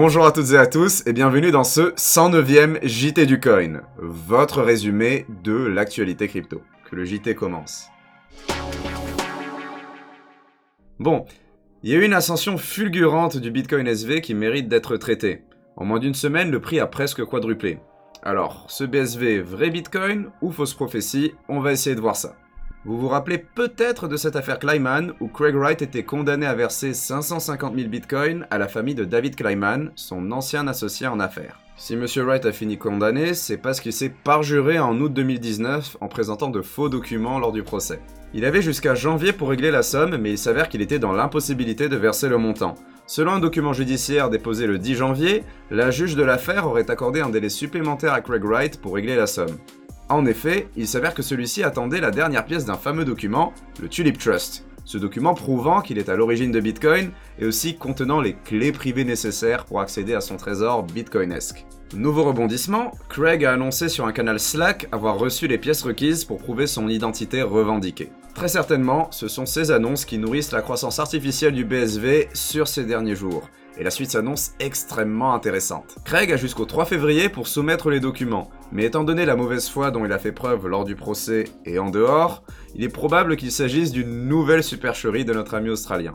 Bonjour à toutes et à tous et bienvenue dans ce 109e JT du Coin, votre résumé de l'actualité crypto. Que le JT commence. Bon, il y a eu une ascension fulgurante du Bitcoin SV qui mérite d'être traitée. En moins d'une semaine, le prix a presque quadruplé. Alors, ce BSV vrai Bitcoin ou fausse prophétie On va essayer de voir ça. Vous vous rappelez peut-être de cette affaire Kleiman où Craig Wright était condamné à verser 550 000 bitcoins à la famille de David Kleiman, son ancien associé en affaires. Si M. Wright a fini condamné, c'est parce qu'il s'est parjuré en août 2019 en présentant de faux documents lors du procès. Il avait jusqu'à janvier pour régler la somme, mais il s'avère qu'il était dans l'impossibilité de verser le montant. Selon un document judiciaire déposé le 10 janvier, la juge de l'affaire aurait accordé un délai supplémentaire à Craig Wright pour régler la somme. En effet, il s'avère que celui-ci attendait la dernière pièce d'un fameux document, le Tulip Trust. Ce document prouvant qu'il est à l'origine de Bitcoin et aussi contenant les clés privées nécessaires pour accéder à son trésor bitcoinesque. Nouveau rebondissement, Craig a annoncé sur un canal Slack avoir reçu les pièces requises pour prouver son identité revendiquée. Très certainement, ce sont ces annonces qui nourrissent la croissance artificielle du BSV sur ces derniers jours, et la suite s'annonce extrêmement intéressante. Craig a jusqu'au 3 février pour soumettre les documents, mais étant donné la mauvaise foi dont il a fait preuve lors du procès et en dehors, il est probable qu'il s'agisse d'une nouvelle supercherie de notre ami australien.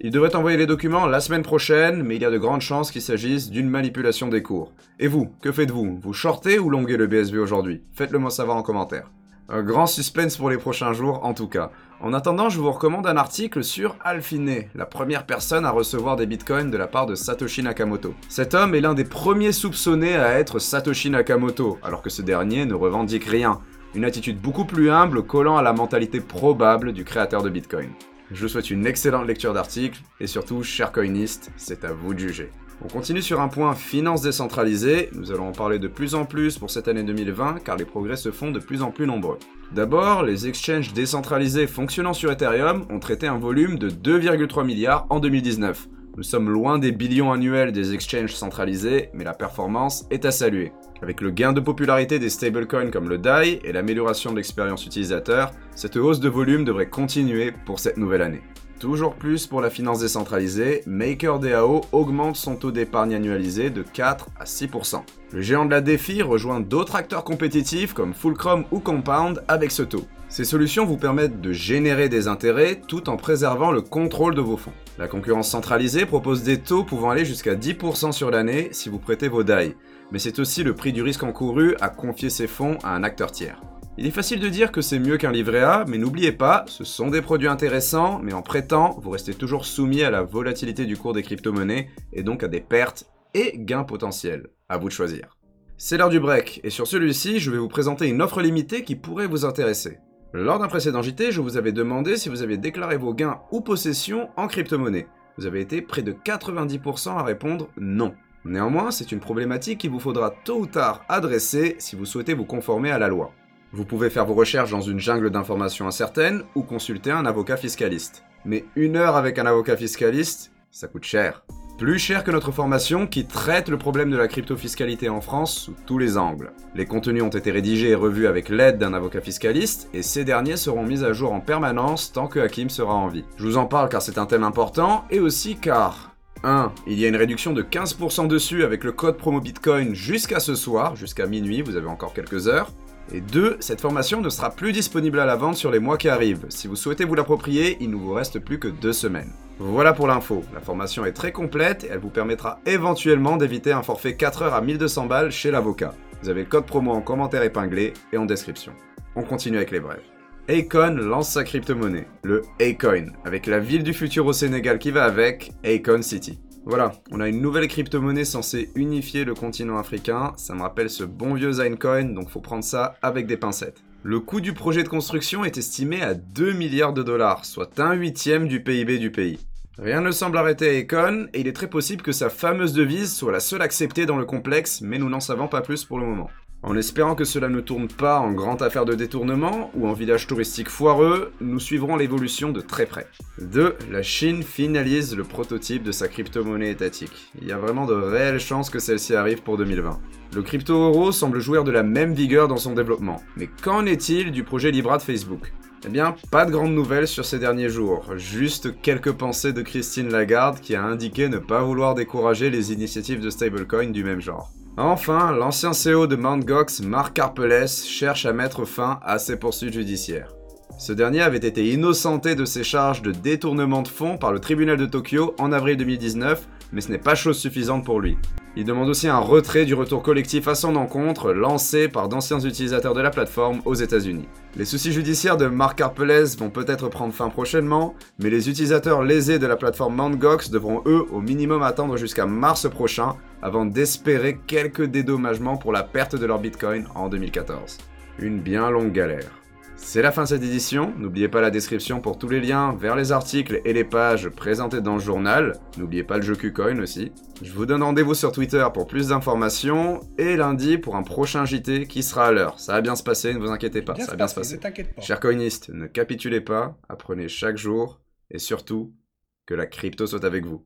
Il devrait envoyer les documents la semaine prochaine, mais il y a de grandes chances qu'il s'agisse d'une manipulation des cours. Et vous, que faites-vous? Vous shortez ou longuez le BSV aujourd'hui? Faites-le moi savoir en commentaire. Un grand suspense pour les prochains jours en tout cas. En attendant, je vous recommande un article sur Alphine, la première personne à recevoir des bitcoins de la part de Satoshi Nakamoto. Cet homme est l'un des premiers soupçonnés à être Satoshi Nakamoto, alors que ce dernier ne revendique rien. Une attitude beaucoup plus humble collant à la mentalité probable du créateur de bitcoin. Je vous souhaite une excellente lecture d'article, et surtout, chers coinistes, c'est à vous de juger. On continue sur un point finance décentralisée, nous allons en parler de plus en plus pour cette année 2020 car les progrès se font de plus en plus nombreux. D'abord, les exchanges décentralisés fonctionnant sur Ethereum ont traité un volume de 2,3 milliards en 2019. Nous sommes loin des billions annuels des exchanges centralisés, mais la performance est à saluer. Avec le gain de popularité des stablecoins comme le DAI et l'amélioration de l'expérience utilisateur, cette hausse de volume devrait continuer pour cette nouvelle année. Toujours plus pour la finance décentralisée, MakerDAO augmente son taux d'épargne annualisé de 4 à 6%. Le géant de la défi rejoint d'autres acteurs compétitifs comme Fulcrum ou Compound avec ce taux. Ces solutions vous permettent de générer des intérêts tout en préservant le contrôle de vos fonds. La concurrence centralisée propose des taux pouvant aller jusqu'à 10% sur l'année si vous prêtez vos DAI, mais c'est aussi le prix du risque encouru à confier ses fonds à un acteur tiers. Il est facile de dire que c'est mieux qu'un livret A, mais n'oubliez pas, ce sont des produits intéressants, mais en prêtant, vous restez toujours soumis à la volatilité du cours des crypto-monnaies et donc à des pertes et gains potentiels. À vous de choisir. C'est l'heure du break, et sur celui-ci, je vais vous présenter une offre limitée qui pourrait vous intéresser. Lors d'un précédent JT, je vous avais demandé si vous aviez déclaré vos gains ou possessions en crypto-monnaie. Vous avez été près de 90% à répondre non. Néanmoins, c'est une problématique qu'il vous faudra tôt ou tard adresser si vous souhaitez vous conformer à la loi. Vous pouvez faire vos recherches dans une jungle d'informations incertaines ou consulter un avocat fiscaliste. Mais une heure avec un avocat fiscaliste, ça coûte cher. Plus cher que notre formation qui traite le problème de la crypto-fiscalité en France sous tous les angles. Les contenus ont été rédigés et revus avec l'aide d'un avocat fiscaliste et ces derniers seront mis à jour en permanence tant que Hakim sera en vie. Je vous en parle car c'est un thème important et aussi car 1. Il y a une réduction de 15% dessus avec le code promo Bitcoin jusqu'à ce soir, jusqu'à minuit, vous avez encore quelques heures. Et 2. Cette formation ne sera plus disponible à la vente sur les mois qui arrivent. Si vous souhaitez vous l'approprier, il ne vous reste plus que 2 semaines. Voilà pour l'info. La formation est très complète et elle vous permettra éventuellement d'éviter un forfait 4 heures à 1200 balles chez l'avocat. Vous avez le code promo en commentaire épinglé et en description. On continue avec les brèves. Akon lance sa crypto-monnaie, le Acoin, avec la ville du futur au Sénégal qui va avec, Akon City. Voilà, on a une nouvelle crypto-monnaie censée unifier le continent africain. Ça me rappelle ce bon vieux Zinecoin, donc faut prendre ça avec des pincettes. Le coût du projet de construction est estimé à 2 milliards de dollars, soit un huitième du PIB du pays. Rien ne semble arrêter Econ, et il est très possible que sa fameuse devise soit la seule acceptée dans le complexe, mais nous n'en savons pas plus pour le moment. En espérant que cela ne tourne pas en grande affaire de détournement ou en village touristique foireux, nous suivrons l'évolution de très près. 2. La Chine finalise le prototype de sa crypto-monnaie étatique. Il y a vraiment de réelles chances que celle-ci arrive pour 2020. Le crypto-euro semble jouir de la même vigueur dans son développement. Mais qu'en est-il du projet Libra de Facebook? Eh bien, pas de grandes nouvelles sur ces derniers jours, juste quelques pensées de Christine Lagarde qui a indiqué ne pas vouloir décourager les initiatives de stablecoin du même genre. Enfin, l'ancien CEO de Mt. Gox, Mark Karpeles, cherche à mettre fin à ses poursuites judiciaires. Ce dernier avait été innocenté de ses charges de détournement de fonds par le tribunal de Tokyo en avril 2019, mais ce n'est pas chose suffisante pour lui. Il demande aussi un retrait du retour collectif à son encontre, lancé par d'anciens utilisateurs de la plateforme aux États-Unis. Les soucis judiciaires de Mark Karpeles vont peut-être prendre fin prochainement, mais les utilisateurs lésés de la plateforme Mt. Devront eux au minimum attendre jusqu'à mars prochain avant d'espérer quelques dédommagements pour la perte de leur bitcoin en 2014. Une bien longue galère. C'est la fin de cette édition. N'oubliez pas la description pour tous les liens vers les articles et les pages présentés dans le journal. N'oubliez pas le jeu KuCoin aussi. Je vous donne rendez-vous sur Twitter pour plus d'informations et lundi pour un prochain JT qui sera à l'heure. Ça va bien se passer, ne vous inquiétez pas, Bien ça va bien se passer, pas. Chers coinistes, ne capitulez pas, apprenez chaque jour et surtout que la crypto soit avec vous.